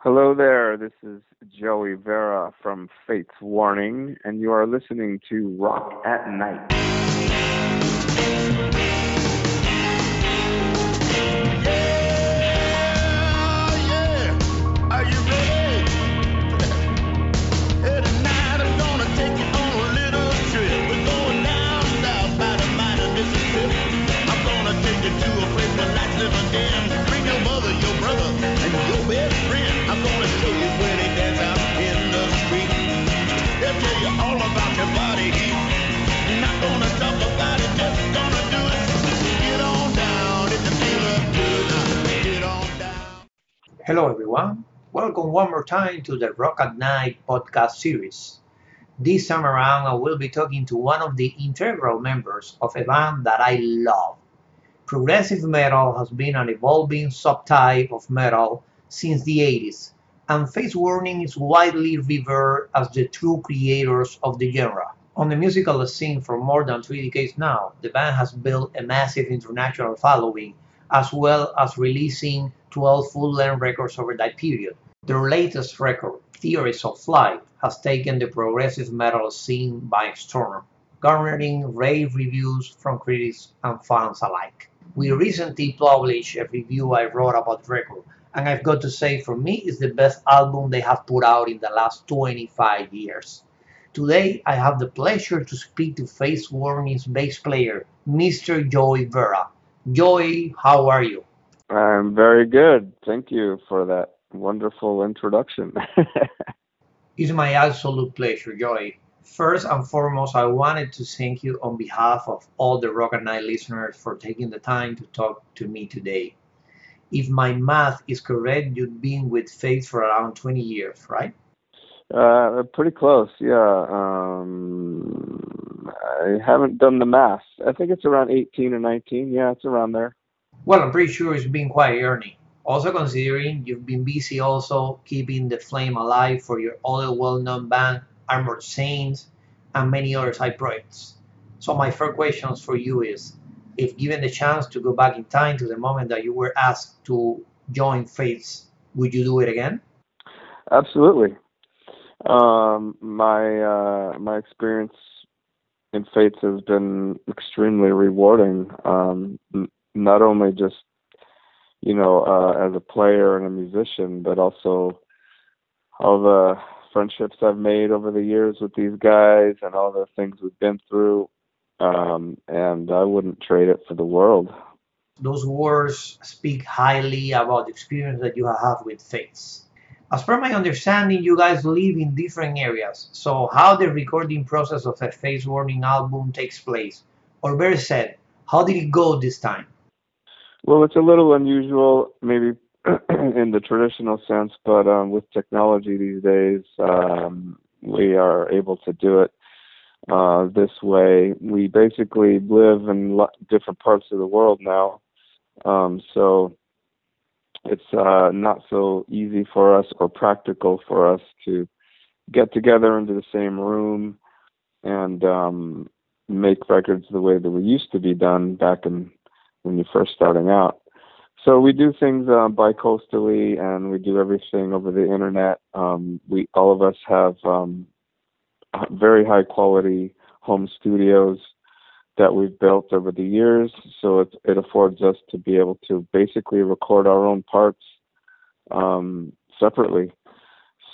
Hello there, this is Joey Vera from Fates Warning, and you are listening to Rock at Night. Are you ready? Hey, tonight I'm gonna Hello, everyone. Welcome one more time to the Rock at Night podcast series. This time around, I will be talking to one of the integral members of a band that I love. Progressive metal has been an evolving subtype of metal since the 80s, and Fates Warning is widely revered as the true creators of the genre. On the musical scene for more than three decades now, the band has built a massive international following as well as releasing 12 full-length records over that period. Their latest record, Theories of Flight, has taken the progressive metal scene by storm, garnering rave reviews from critics and fans alike. We recently published a review I wrote about the record, and I've got to say, for me, it's the best album they have put out in the last 25 years. Today, I have the pleasure to speak to Fates Warning's bass player, Mr. Joey Vera. Joey, how are you? I'm very good. Thank you for that wonderful introduction. It's my absolute pleasure, Joey. First and foremost, I wanted to thank you on behalf of all the Rock at Night listeners for taking the time to talk to me today. If my math is correct, you've been with Fates for around 20 years, right? uh, pretty close, yeah. Um, I haven't done the math. I think it's around 18 or 19. Yeah, it's around there. Well, I'm pretty sure it's been quite earning. Also considering you've been busy also keeping the flame alive for your other well-known band, Armored Saints, and many other side projects. So my first questions for you is, if given the chance to go back in time to the moment that you were asked to join Fates, would you do it again? Absolutely. Um, my uh, my experience in Fates has been extremely rewarding. Um, n- not only just you know uh, as a player and a musician, but also all the friendships I've made over the years with these guys and all the things we've been through. Um, and I wouldn't trade it for the world. Those words speak highly about the experience that you have with Fates. As per my understanding, you guys live in different areas. So how the recording process of a Fates Warning album takes place? Or better said, how did it go this time? Well, it's a little unusual, maybe in the traditional sense, but um, with technology these days, um, we are able to do it uh, this way. We basically live in different parts of the world now, um, so it's uh, not so easy for us or practical for us to get together into the same room and um, make records the way that we used to be done back in when you're first starting out. So we do things uh, bi-coastally, and we do everything over the internet. Um, we all of us have um, very high quality home studios that we've built over the years. So it, it affords us to be able to basically record our own parts um, separately.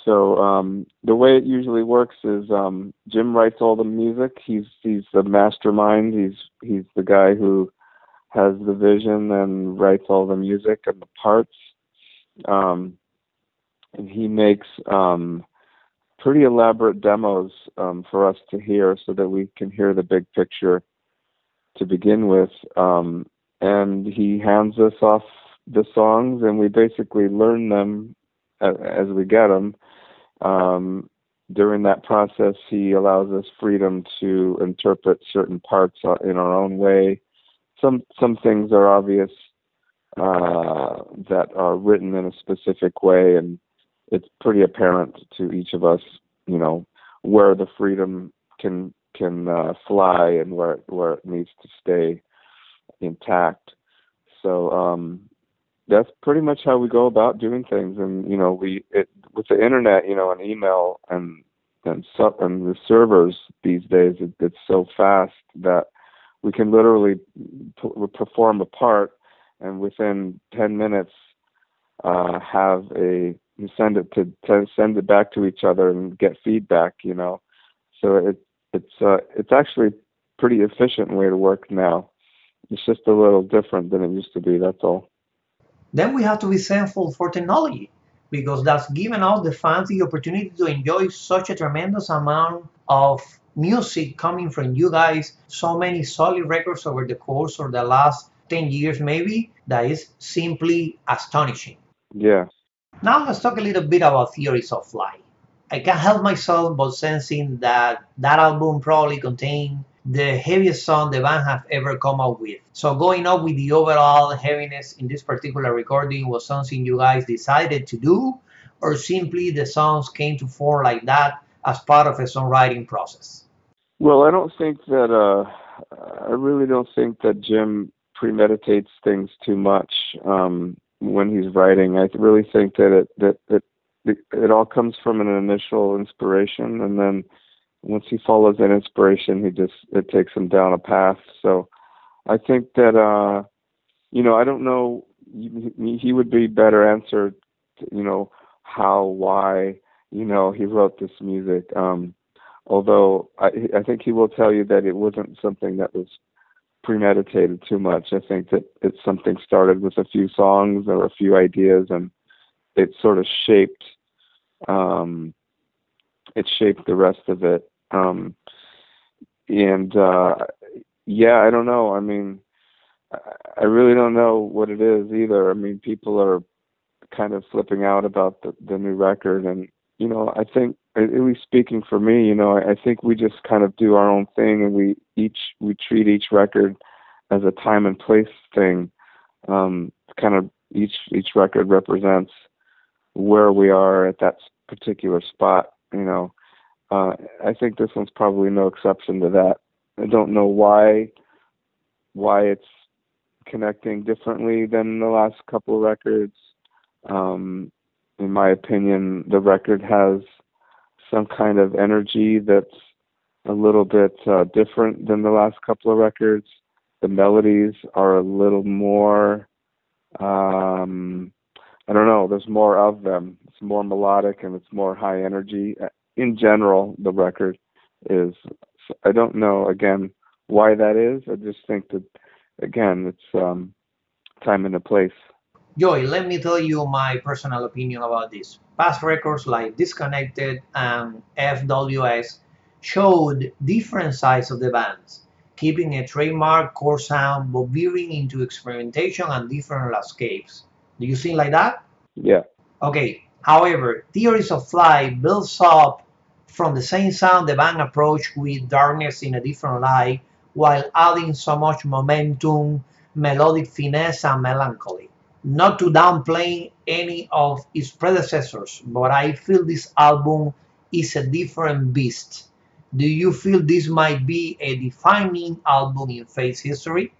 So um, the way it usually works is um, Jim writes all the music. He's he's the mastermind. He's he's the guy who has the vision and writes all the music and the parts. Um, and he makes um, pretty elaborate demos um, for us to hear so that we can hear the big picture to begin with. Um, and he hands us off the songs, and we basically learn them as we get them. Um, during that process, he allows us freedom to interpret certain parts uh, in our own way. Some some things are obvious uh, that are written in a specific way, and it's pretty apparent to each of us, you know, where the freedom can can uh, fly and where where it needs to stay intact. So um, that's pretty much how we go about doing things. And you know, we it, with the internet, you know, and email and and sub and the servers these days, it, it's so fast that we can literally p- perform a part, and within ten minutes, uh, have a send it to, to send it back to each other and get feedback. You know, so it it's uh, it's actually pretty efficient way to work now. It's just a little different than it used to be. That's all then we have to be thankful for technology because that's given us the fans the opportunity to enjoy such a tremendous amount of music coming from you guys, so many solid records over the course of the last 10 years, maybe, that is simply astonishing. Yeah. Now let's talk a little bit about Theories of Flight. I can't help myself but sensing that that album probably contained the heaviest song the band have ever come up with. So going up with the overall heaviness in this particular recording was something you guys decided to do, or simply the songs came to form like that as part of a songwriting process? Well, I don't think that. Uh, I really don't think that Jim premeditates things too much um, when he's writing. I really think that it that that it, all comes from an initial inspiration, and then once he follows that inspiration, he just it takes him down a path. So I think that uh, you know I don't know he, he would be better answered. You know how why you know he wrote this music. Um, although I, I think he will tell you that it wasn't something that was premeditated too much. I think that it's something started with a few songs or a few ideas, and it sort of shaped um, it shaped the rest of it. Um, and uh, yeah, I don't know. I mean, I really don't know what it is either. I mean, people are kind of flipping out about the the new record, and you know, I think at least speaking for me, you know, I, I think we just kind of do our own thing, and we each we treat each record as a time and place thing. Um, kind of each each record represents where we are at that particular spot, you know. Uh, I think this one's probably no exception to that. I don't know why why it's connecting differently than the last couple of records. Um, in my opinion, the record has some kind of energy that's a little bit uh, different than the last couple of records. The melodies are a little more, um, I don't know, there's more of them. It's more melodic and it's more high energy in general, the record is. I don't know again why that is. I just think that again, it's um, time and a place. Joey, let me tell you my personal opinion about this. Past records like Disconnected and FWX showed different sides of the bands, keeping a trademark core sound but veering into experimentation and different landscapes. Do you think like that? Yeah. Okay. However, Theories of Flight builds up from the same sound the band approached with darkness in a different light while adding so much momentum, melodic finesse, and melancholy. Not to downplay any of its predecessors, but I feel this album is a different beast. Do you feel this might be a defining album in Fates' history?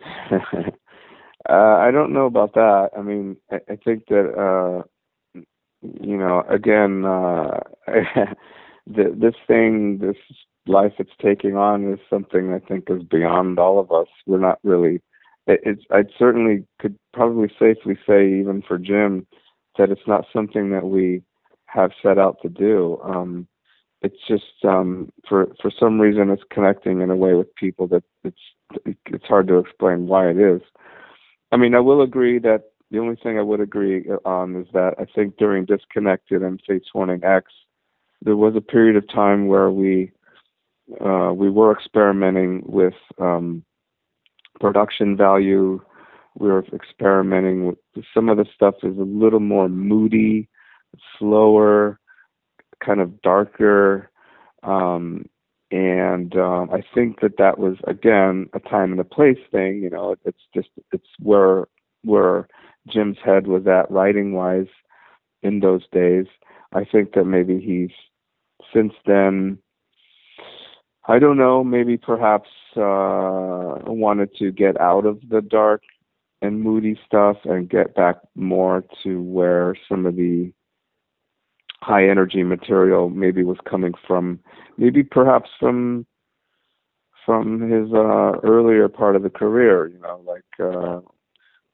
uh, I don't know about that. I mean, I, I think that uh, you know, again, uh, the, this thing, this life it's taking on is something I think is beyond all of us. We're not really. It, it's. I certainly could probably safely say, even for Jim, that it's not something that we have set out to do. Um, it's just um, for for some reason it's connecting in a way with people that it's it's hard to explain why it is. I mean, I will agree that the only thing I would agree on is that I think during Disconnected and Fates Warning X, there was a period of time where we uh, we were experimenting with um, production value. We were experimenting with some of the stuff is a little more moody, slower, kind of darker, um, and um, I think that that was again a time and a place thing. You know, it's just it's where where Jim's head was at writing wise in those days. I think that maybe he's since then I don't know, maybe perhaps uh wanted to get out of the dark and moody stuff and get back more to where some of the high energy material maybe was coming from maybe perhaps from from his uh earlier part of the career you know like uh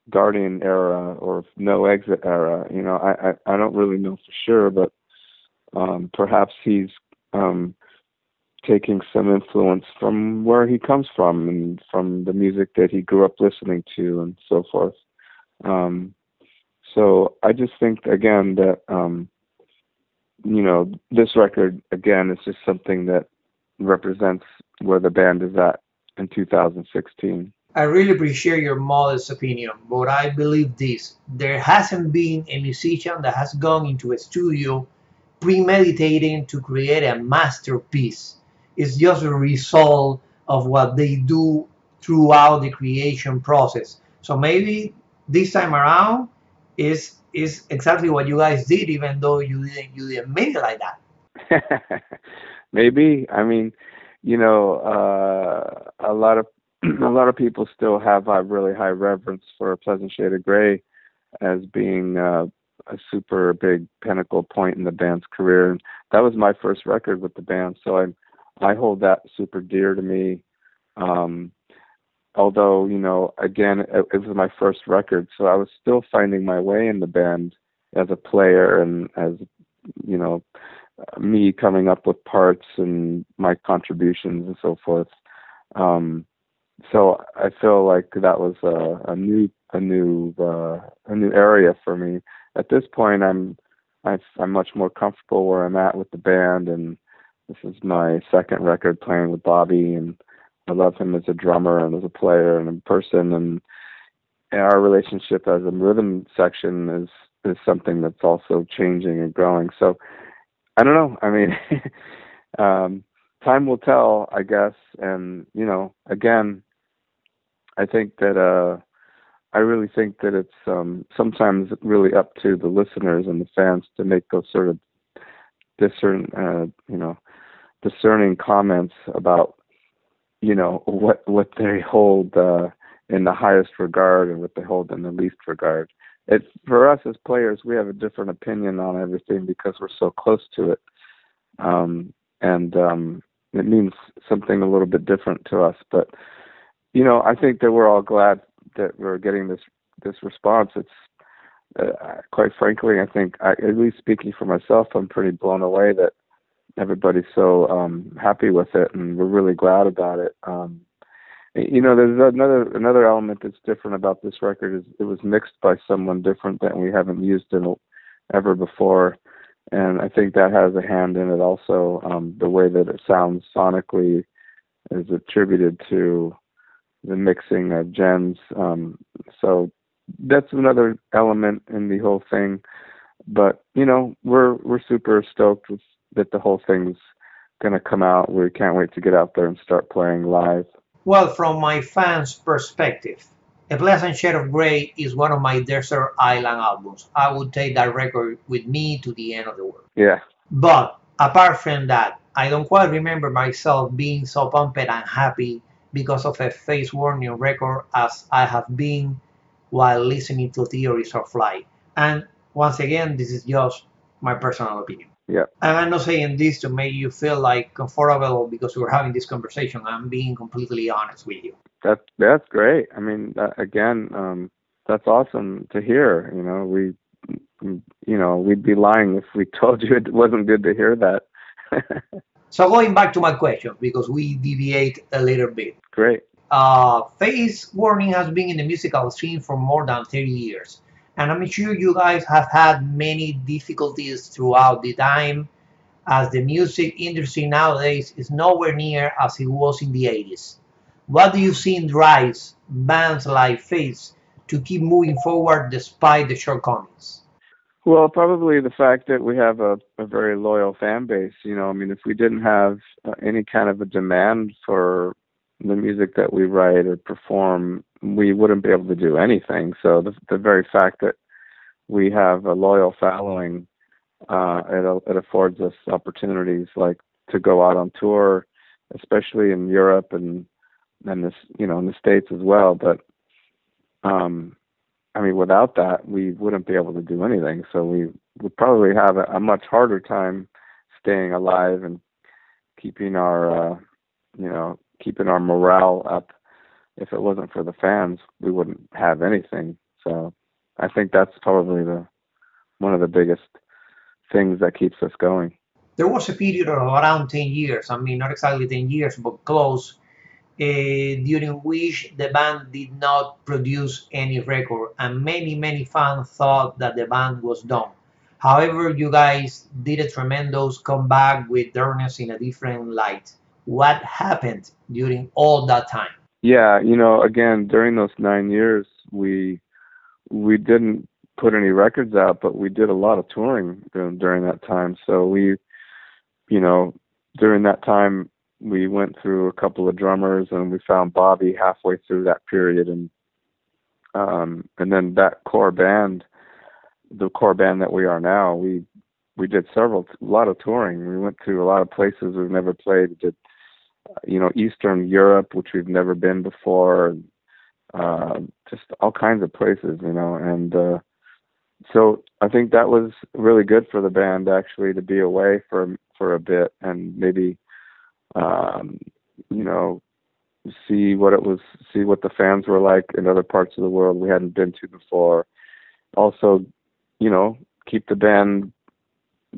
guardian era or no exit era you know i i, I don't really know for sure but um perhaps he's um taking some influence from where he comes from and from the music that he grew up listening to and so forth. Um, so I just think again that um, you know this record again is just something that represents where the band is at in 2016. I really appreciate your modest opinion, but I believe this. There hasn't been a musician that has gone into a studio premeditating to create a masterpiece It's just a result of what they do throughout the creation process. So maybe this time around is is exactly what you guys did, even though you didn't you didn't make it like that. maybe I mean, you know, uh, a lot of a lot of people still have a really high reverence for Pleasant Shade of Grey as being uh, a super big pinnacle point in the band's career. And that was my first record with the band, so I'm I hold that super dear to me. Um, although, you know, again, it, it was my first record, so I was still finding my way in the band as a player and as, you know, me coming up with parts and my contributions and so forth. Um, so I feel like that was a, a new, a new, uh, a new area for me. At this point, I'm, I'm much more comfortable where I'm at with the band and this is my second record playing with Bobby, and I love him as a drummer and as a player and a person. And, our relationship as a rhythm section is is something that's also changing and growing. So I don't know. I mean, um, time will tell, I guess. And you know, again, I think that uh, I really think that it's um, sometimes really up to the listeners and the fans to make those sort of discern, uh, you know, discerning comments about you know what what they hold uh, in the highest regard and what they hold in the least regard. It's for us as players, we have a different opinion on everything because we're so close to it, um, and um, it means something a little bit different to us. But you know, I think that we're all glad that we're getting this this response. It's uh, quite frankly, I think, I, at least speaking for myself, I'm pretty blown away that everybody's so um, happy with it, and we're really glad about it. Um, you know, there's another another element that's different about this record is it was mixed by someone different that we haven't used in ever before, and I think that has a hand in it also. Um, the way that it sounds sonically is attributed to the mixing of Jens. Um, so that's another element in the whole thing. But you know, we're we're super stoked with that the whole thing's going to come out. We can't wait to get out there and start playing live. Well, from my fans' perspective, A Pleasant Shade of Grey is one of my desert island albums. I would take that record with me to the end of the world. Yeah. But apart from that, I don't quite remember myself being so pumped and happy because of a Fates Warning record as I have been while listening to Theories of Flight. And once again, this is just my personal opinion. Yeah. And I'm not saying this to make you feel like comfortable because we're having this conversation. I'm being completely honest with you. That's that's great. I mean, uh, again, um, that's awesome to hear. You know, we, you know, we'd be lying if we told you it wasn't good to hear that. so going back to my question, because we deviate a little bit. Great. Uh, Fates Warning has been in the musical scene for more than 30 years and I'm sure you guys have had many difficulties throughout the time as the music industry nowadays is nowhere near as it was in the 80s. What do you see in drives bands like Fates to keep moving forward despite the shortcomings? Well, probably the fact that we have a, a very loyal fan base. You know, I mean, if we didn't have uh, any kind of a demand for the music that we write or perform, we wouldn't be able to do anything. So the the very fact that we have a loyal following, uh, it, it affords us opportunities like to go out on tour, especially in Europe and and this you know in the states as well. But um, I mean, without that, we wouldn't be able to do anything. So we would probably have a, a much harder time staying alive and keeping our, uh, you know, keeping our morale up. If it wasn't for the fans, we wouldn't have anything. So I think that's probably the one of the biggest things that keeps us going. There was a period of around 10 years, I mean, not exactly 10 years, but close, uh, during which the band did not produce any record, and many, many fans thought that the band was done. However, you guys did a tremendous comeback with Darkness in a different light. What happened during all that time? Yeah, you know, again, during those nine years, we we didn't put any records out, but we did a lot of touring during, that time. So we, you know, during that time, we went through a couple of drummers, and we found Bobby halfway through that period, and um, and then that core band, the core band that we are now, we we did several, a lot of touring. We went to a lot of places we've never played. Did, you know, Eastern Europe, which we've never been before. Uh, just all kinds of places, you know, and uh, so I think that was really good for the band actually to be away for for a bit and maybe um, you know see what it was see what the fans were like in other parts of the world we hadn't been to before also you know keep the band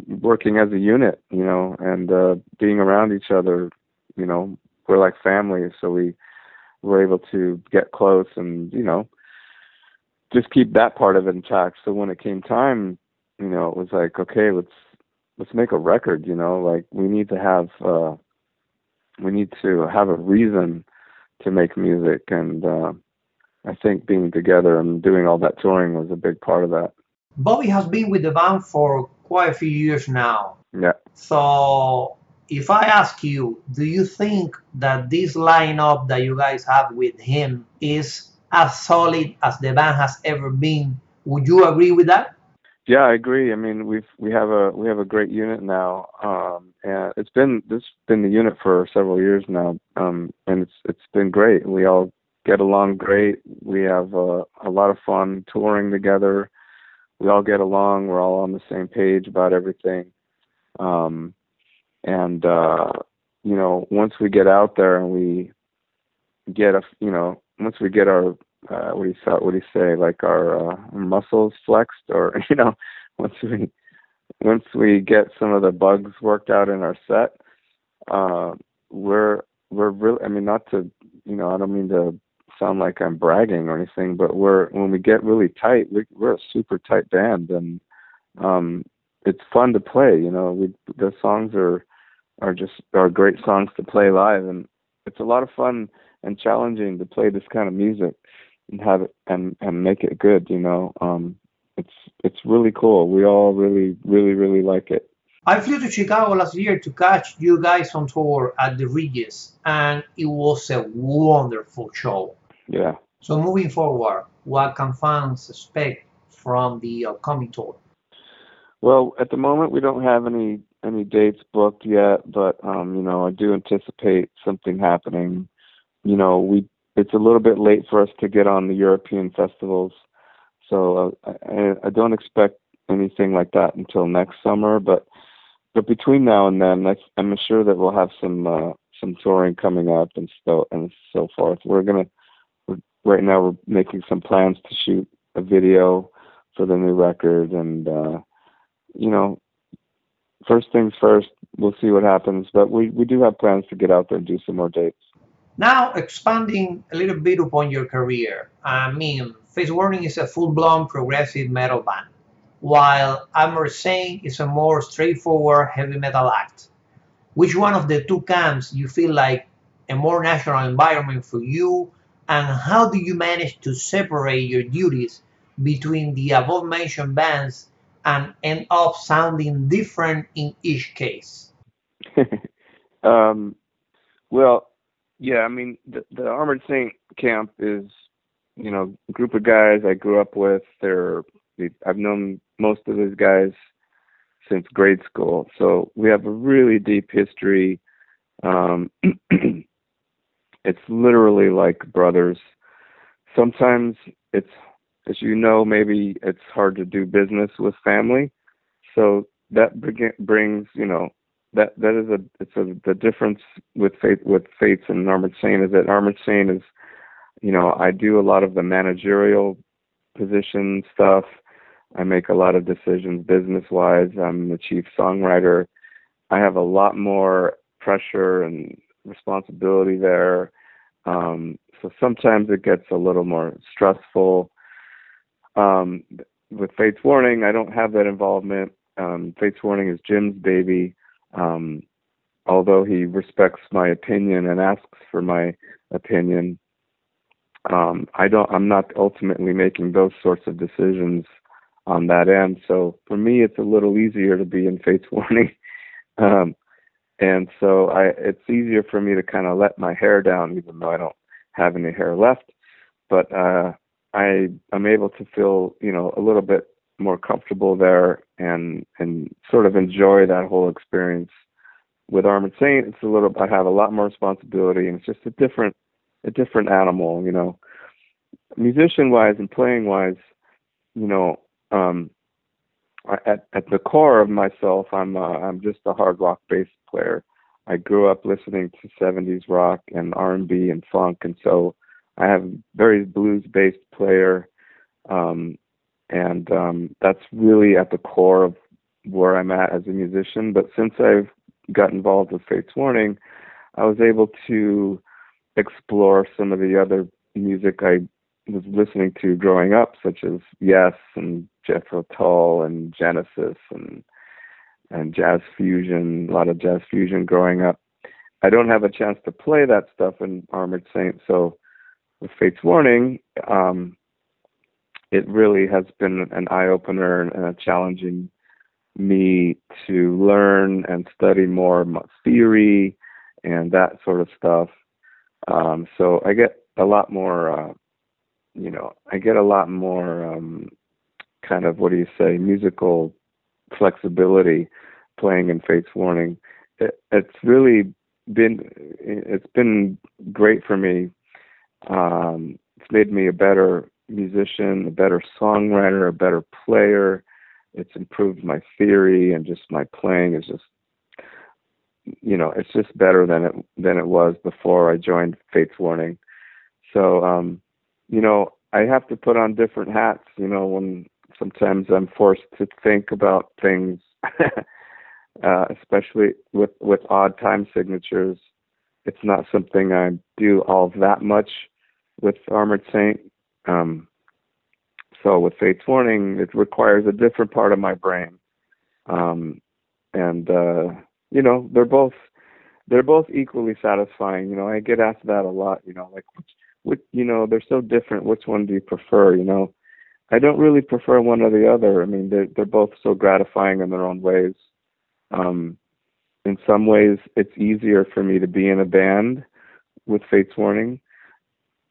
working as a unit you know and uh being around each other you know we're like family so we were able to get close and you know just keep that part of it intact. So when it came time, you know, it was like, okay, let's let's make a record. You know, like we need to have uh, we need to have a reason to make music, and uh, I think being together and doing all that touring was a big part of that. Bobby has been with the band for quite a few years now. Yeah. So if I ask you, do you think that this lineup that you guys have with him is as solid as the band has ever been. Would you agree with that? Yeah, I agree. I mean, we've we have a we have a great unit now, um, and it's been this been the unit for several years now, um, and it's it's been great. We all get along great. We have a lot of fun touring together. We all get along. We're all on the same page about everything, um, and uh, you know, once we get out there and we get a you know once we get our uh, what do you what do you say like our uh, muscles flexed or you know once we once we get some of the bugs worked out in our set uh we're we're really I mean not to you know I don't mean to sound like I'm bragging or anything but we're when we get really tight we, we're a super tight band and um it's fun to play you know we the songs are are just are great songs to play live and it's a lot of fun and challenging to play this kind of music and have it and and make it good you know um it's it's really cool we all really really really like it I flew to Chicago last year to catch you guys on tour at the Reggies, and it was a wonderful show. yeah So, moving forward, what can fans expect from the upcoming tour? well at the moment we don't have any any dates booked yet but um you know i do anticipate something happening you know we it's a little bit late for us to get on the European festivals, so uh, I, I don't expect anything like that until next summer. But but between now and then, I, I'm sure that we'll have some uh, some touring coming up and so and so forth. We're gonna we're, right now we're making some plans to shoot a video for the new record, and uh, you know, first things first. We'll see what happens, but we we do have plans to get out there and do some more dates. Now, expanding a little bit upon your career, I mean, Fates Warning is a full blown progressive metal band, while Armored Saint is a more straightforward heavy metal act. Which one of the two camps you feel like a more natural environment for you, and how do you manage to separate your duties between the above mentioned bands and end up sounding different in each case? um, well, yeah, I mean the, the Armored Saint camp is, you know, a group of guys I grew up with. They're I've known most of these guys since grade school, so we have a really deep history. Um, it's literally like brothers. Sometimes it's as you know, maybe it's hard to do business with family. So that brings, you know, that that is a it's a the difference with Fates with Fates and Armored Saint is that Armored Saint is, you know, I do a lot of the managerial position stuff. I make a lot of decisions business wise. I'm the chief songwriter. I have a lot more pressure and responsibility there. Um, so sometimes it gets a little more stressful. Um, with Fates Warning, I don't have that involvement. Um, Fates Warning is Jim's baby. Um, although he respects my opinion and asks for my opinion, um, I don't. I'm not ultimately making those sorts of decisions on that end. So for me, it's a little easier to be in Fates Warning. Um, and so I, it's easier for me to kind of let my hair down, even though I don't have any hair left. But uh, I I'm able to feel you know a little bit more comfortable there and and sort of enjoy that whole experience. With Armored Saint, it's a little I have a lot more responsibility and it's just a different a different animal, you know. Musician wise and playing wise, you know, um at at the core of myself I'm uh, I'm just a hard rock bass player. I grew up listening to 70s rock and R&B and funk and so I have a very blues based player um and um, that's really at the core of where I'm at as a musician. But since I've got involved with Fates Warning, I was able to explore some of the other music I was listening to growing up, such as Yes and Jethro Tull and Genesis and and jazz fusion, a lot of jazz fusion growing up. I don't have a chance to play that stuff in Armored Saint, so with Fates Warning, um, it really has been an eye opener and a challenging me to learn and study more theory and that sort of stuff. Um, so I get a lot more, uh, you know, I get a lot more um, kind of what do you say, musical flexibility playing in Fates Warning. It, it's really been it's been great for me. Um, it's made me a better musician, a better songwriter, a better player. It's improved my theory and just my playing is just you know, it's just better than it than it was before I joined Fates Warning. So um, you know, I have to put on different hats, you know, when sometimes I'm forced to think about things uh, especially with with odd time signatures. It's not something I do all that much with Armored Saint, um, so with Fates Warning, it requires a different part of my brain. Um, and uh, you know, they're both they're both equally satisfying. You know, I get asked that a lot. You know, like which, which you know, they're so different. Which one do you prefer? You know, I don't really prefer one or the other. I mean, they're they're both so gratifying in their own ways. Um, in some ways, it's easier for me to be in a band with Fates Warning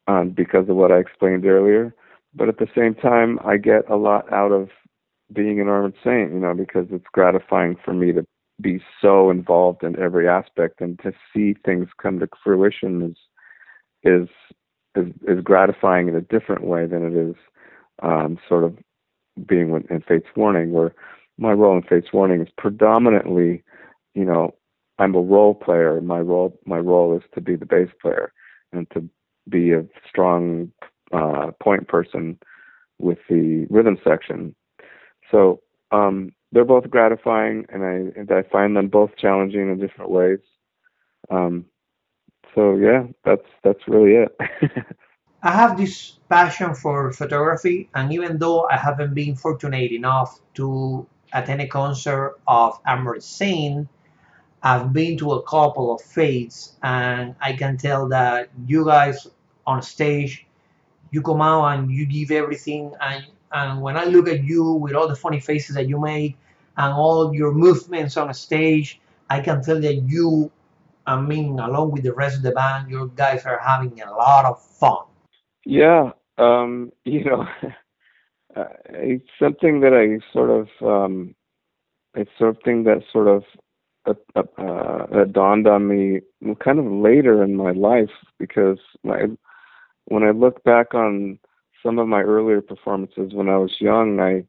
um, because of what I explained earlier. But at the same time, I get a lot out of being an armored saint, you know, because it's gratifying for me to be so involved in every aspect and to see things come to fruition is is is, is gratifying in a different way than it is um, sort of being in Fates Warning, where my role in Fates Warning is predominantly, you know, I'm a role player. My role my role is to be the bass player and to be a strong uh, point person with the rhythm section. So um, they're both gratifying, and I and I find them both challenging in different ways. Um, so yeah, that's that's really it. I have this passion for photography, and even though I haven't been fortunate enough to attend a concert of Armored Saint, I've been to a couple of fates, and I can tell that you guys on stage, you come out and you give everything. And, and when I look at you with all the funny faces that you make and all your movements on stage, I can tell that you, I mean, along with the rest of the band, you guys are having a lot of fun. Yeah, um, you know, it's something that I sort of, um, it's something that sort of uh, uh, dawned on me kind of later in my life because my when I look back on some of my earlier performances when I was young, I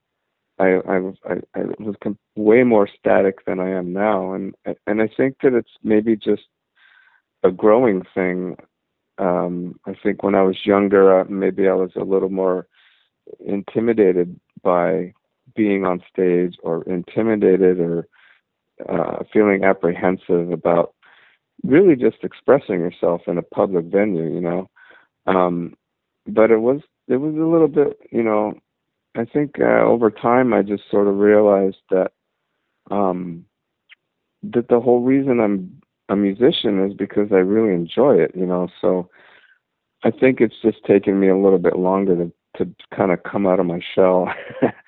I I, I, I was way more static than I am now, and and I think that it's maybe just a growing thing. Um, I think when I was younger, uh, maybe I was a little more intimidated by being on stage, or intimidated, or uh, feeling apprehensive about really just expressing yourself in a public venue, you know. Um, but it was it was a little bit, you know, I think uh, over time I just sort of realized that um, that the whole reason I'm a musician is because I really enjoy it, you know. So I think it's just taken me a little bit longer to to kind of come out of my shell.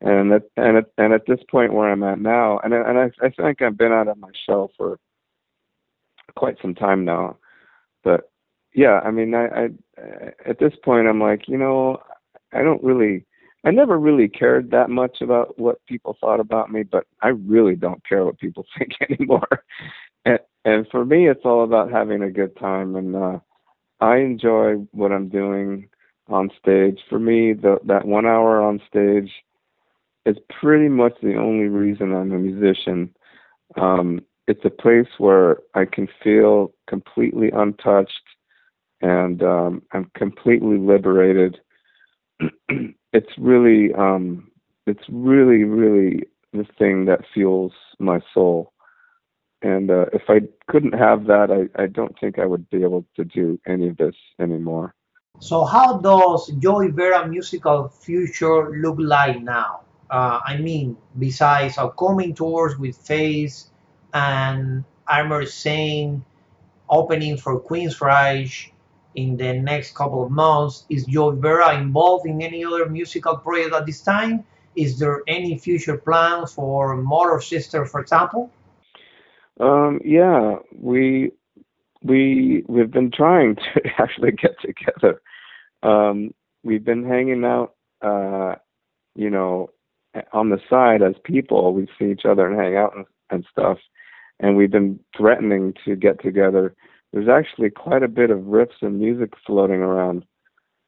and at, and at, and at this point where I'm at now, and and I, I think I've been out of my shell for quite some time now. But yeah, I mean, I, I at this point I'm like, you know, I don't really, I never really cared that much about what people thought about me, but I really don't care what people think anymore. and and for me, it's all about having a good time, and uh, I enjoy what I'm doing on stage. For me, the that one hour on stage is pretty much the only reason I'm a musician. Um, it's a place where I can feel completely untouched and um, I'm completely liberated. it's really, um, it's really, really the thing that fuels my soul. And uh, if I couldn't have that, I, I don't think I would be able to do any of this anymore. So, how does Joey Vera musical future look like now? Uh, I mean, besides upcoming tours with Fates and Armored Saint, opening for Queensryche in the next couple of months, is Joey Vera involved in any other musical project at this time? Is there any future plans for Motor Sister, for example? Um, yeah, we we we've been trying to actually get together. Um, we've been hanging out, uh, you know, on the side as people. We see each other and hang out and, and stuff, and we've been threatening to get together. There's actually quite a bit of riffs and music floating around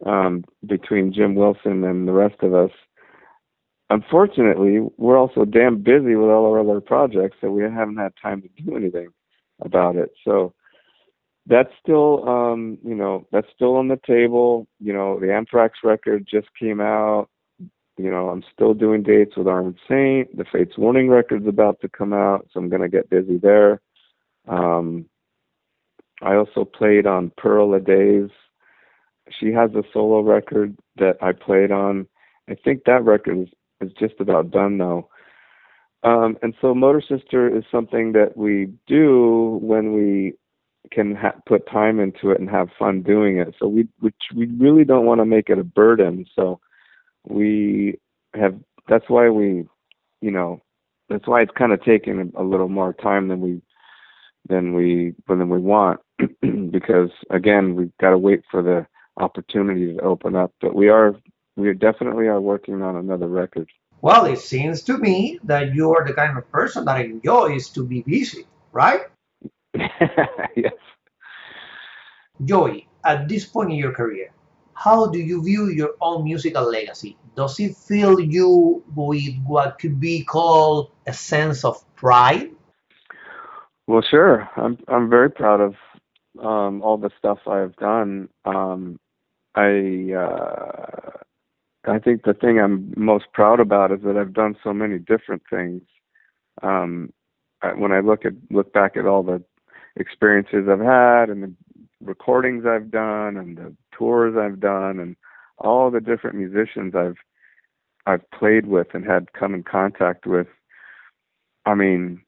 um, between Jim Wilson and the rest of us. Unfortunately, we're also damn busy with all our other projects, so we haven't had time to do anything about it. So that's still, um, you know, that's still on the table. You know, the Anthrax record just came out you know, I'm still doing dates with Armored Saint. The Fates Warning record's about to come out, so I'm gonna get busy there. Um, I also played on Pearl Aday's. She has a solo record that I played on. I think that record is, is just about done though. Um, and so Motor Sister is something that we do when we can ha- put time into it and have fun doing it. So we we, we really don't want to make it a burden. So we have that's why we you know that's why it's kind of taken a little more time than we than we than we want. Because again we've got to wait for the opportunity to open up. But we are we definitely are working on another record. Well it seems to me that you are the kind of person that enjoys to be busy right? Yes. Joey at this point in your career how do you view your own musical legacy? Does it fill you with what could be called a sense of pride? Well, sure. I'm I'm very proud of um, all the stuff I've done. Um, I uh, I think the thing I'm most proud about is that I've done so many different things. Um, when I look at look back at all the experiences I've had and the recordings I've done and the tours I've done and all the different musicians I've I've played with and had come in contact with. I mean,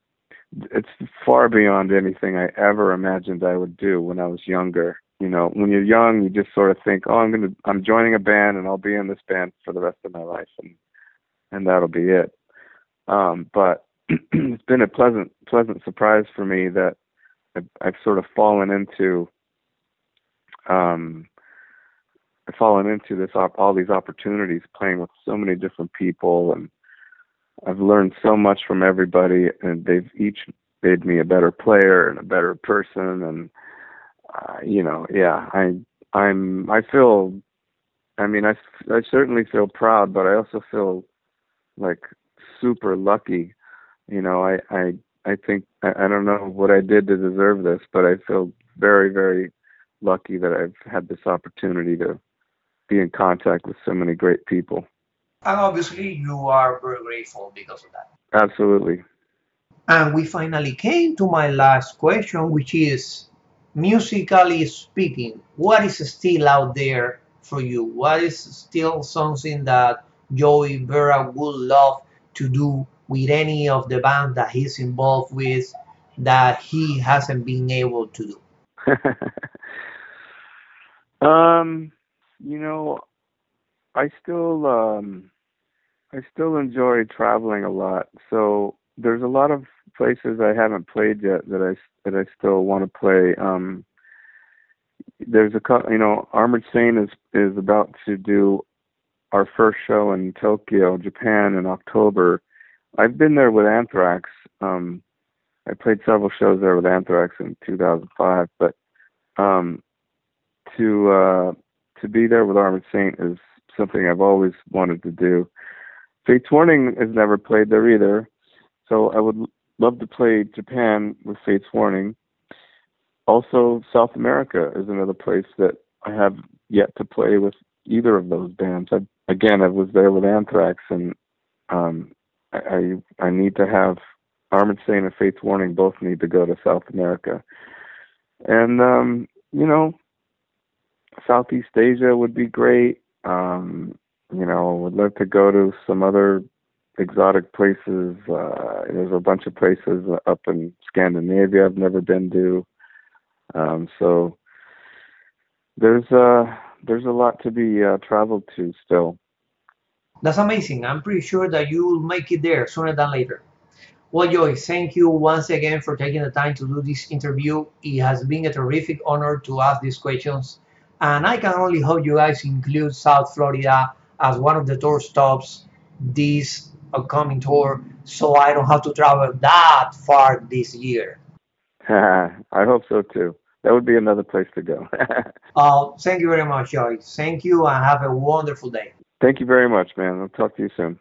it's far beyond anything I ever imagined I would do when I was younger. You know, when you're young, you just sort of think, "Oh, I'm gonna, I'm joining a band, and I'll be in this band for the rest of my life, and and that'll be it." Um, but it's been a pleasant, pleasant surprise for me that I've, I've sort of fallen into um, I've fallen into this all these opportunities playing with so many different people and I've learned so much from everybody and they've each made me a better player and a better person and uh, you know yeah I I'm I feel I mean, I, I certainly feel proud, but I also feel like super lucky. You know, I I I think I, I don't know what I did to deserve this, but I feel very very lucky that I've had this opportunity to be in contact with so many great people. And obviously, you are very grateful because of that. Absolutely. And we finally came to my last question, which is musically speaking, what is still out there for you? What is still something that Joey Vera would love to do with any of the band that he's involved with that he hasn't been able to do? um, you know, I still um I still enjoy traveling a lot. So there's a lot of places I haven't played yet that I that I still want to play. Um, there's a you know Armored Saint is is about to do our first show in Tokyo, Japan, in October. I've been there with Anthrax. Um, I played several shows there with Anthrax in 2005, but um, to uh, to be there with Armored Saint is something I've always wanted to do. Fates Warning has never played there either, so I would love to play Japan with Fates Warning. Also, South America is another place that I have yet to play with either of those bands. I, again, I was there with Anthrax, and um, I, I need to have Armored Saint and Fates Warning both need to go to South America, and um, you know, Southeast Asia would be great. Um, you know, would love to go to some other exotic places. Uh, there's a bunch of places up in Scandinavia I've never been to. Um, so there's uh there's a lot to be uh, traveled to still. That's amazing. I'm pretty sure that you will make it there sooner than later. Well, Joey, thank you once again for taking the time to do this interview. It has been a terrific honor to ask these questions. And I can only hope you guys include South Florida as one of the tour stops this upcoming tour so I don't have to travel that far this year. I hope so too. That would be another place to go. Uh, thank you very much, Joey. Thank you and have a wonderful day. Thank you very much, man. I'll talk to you soon.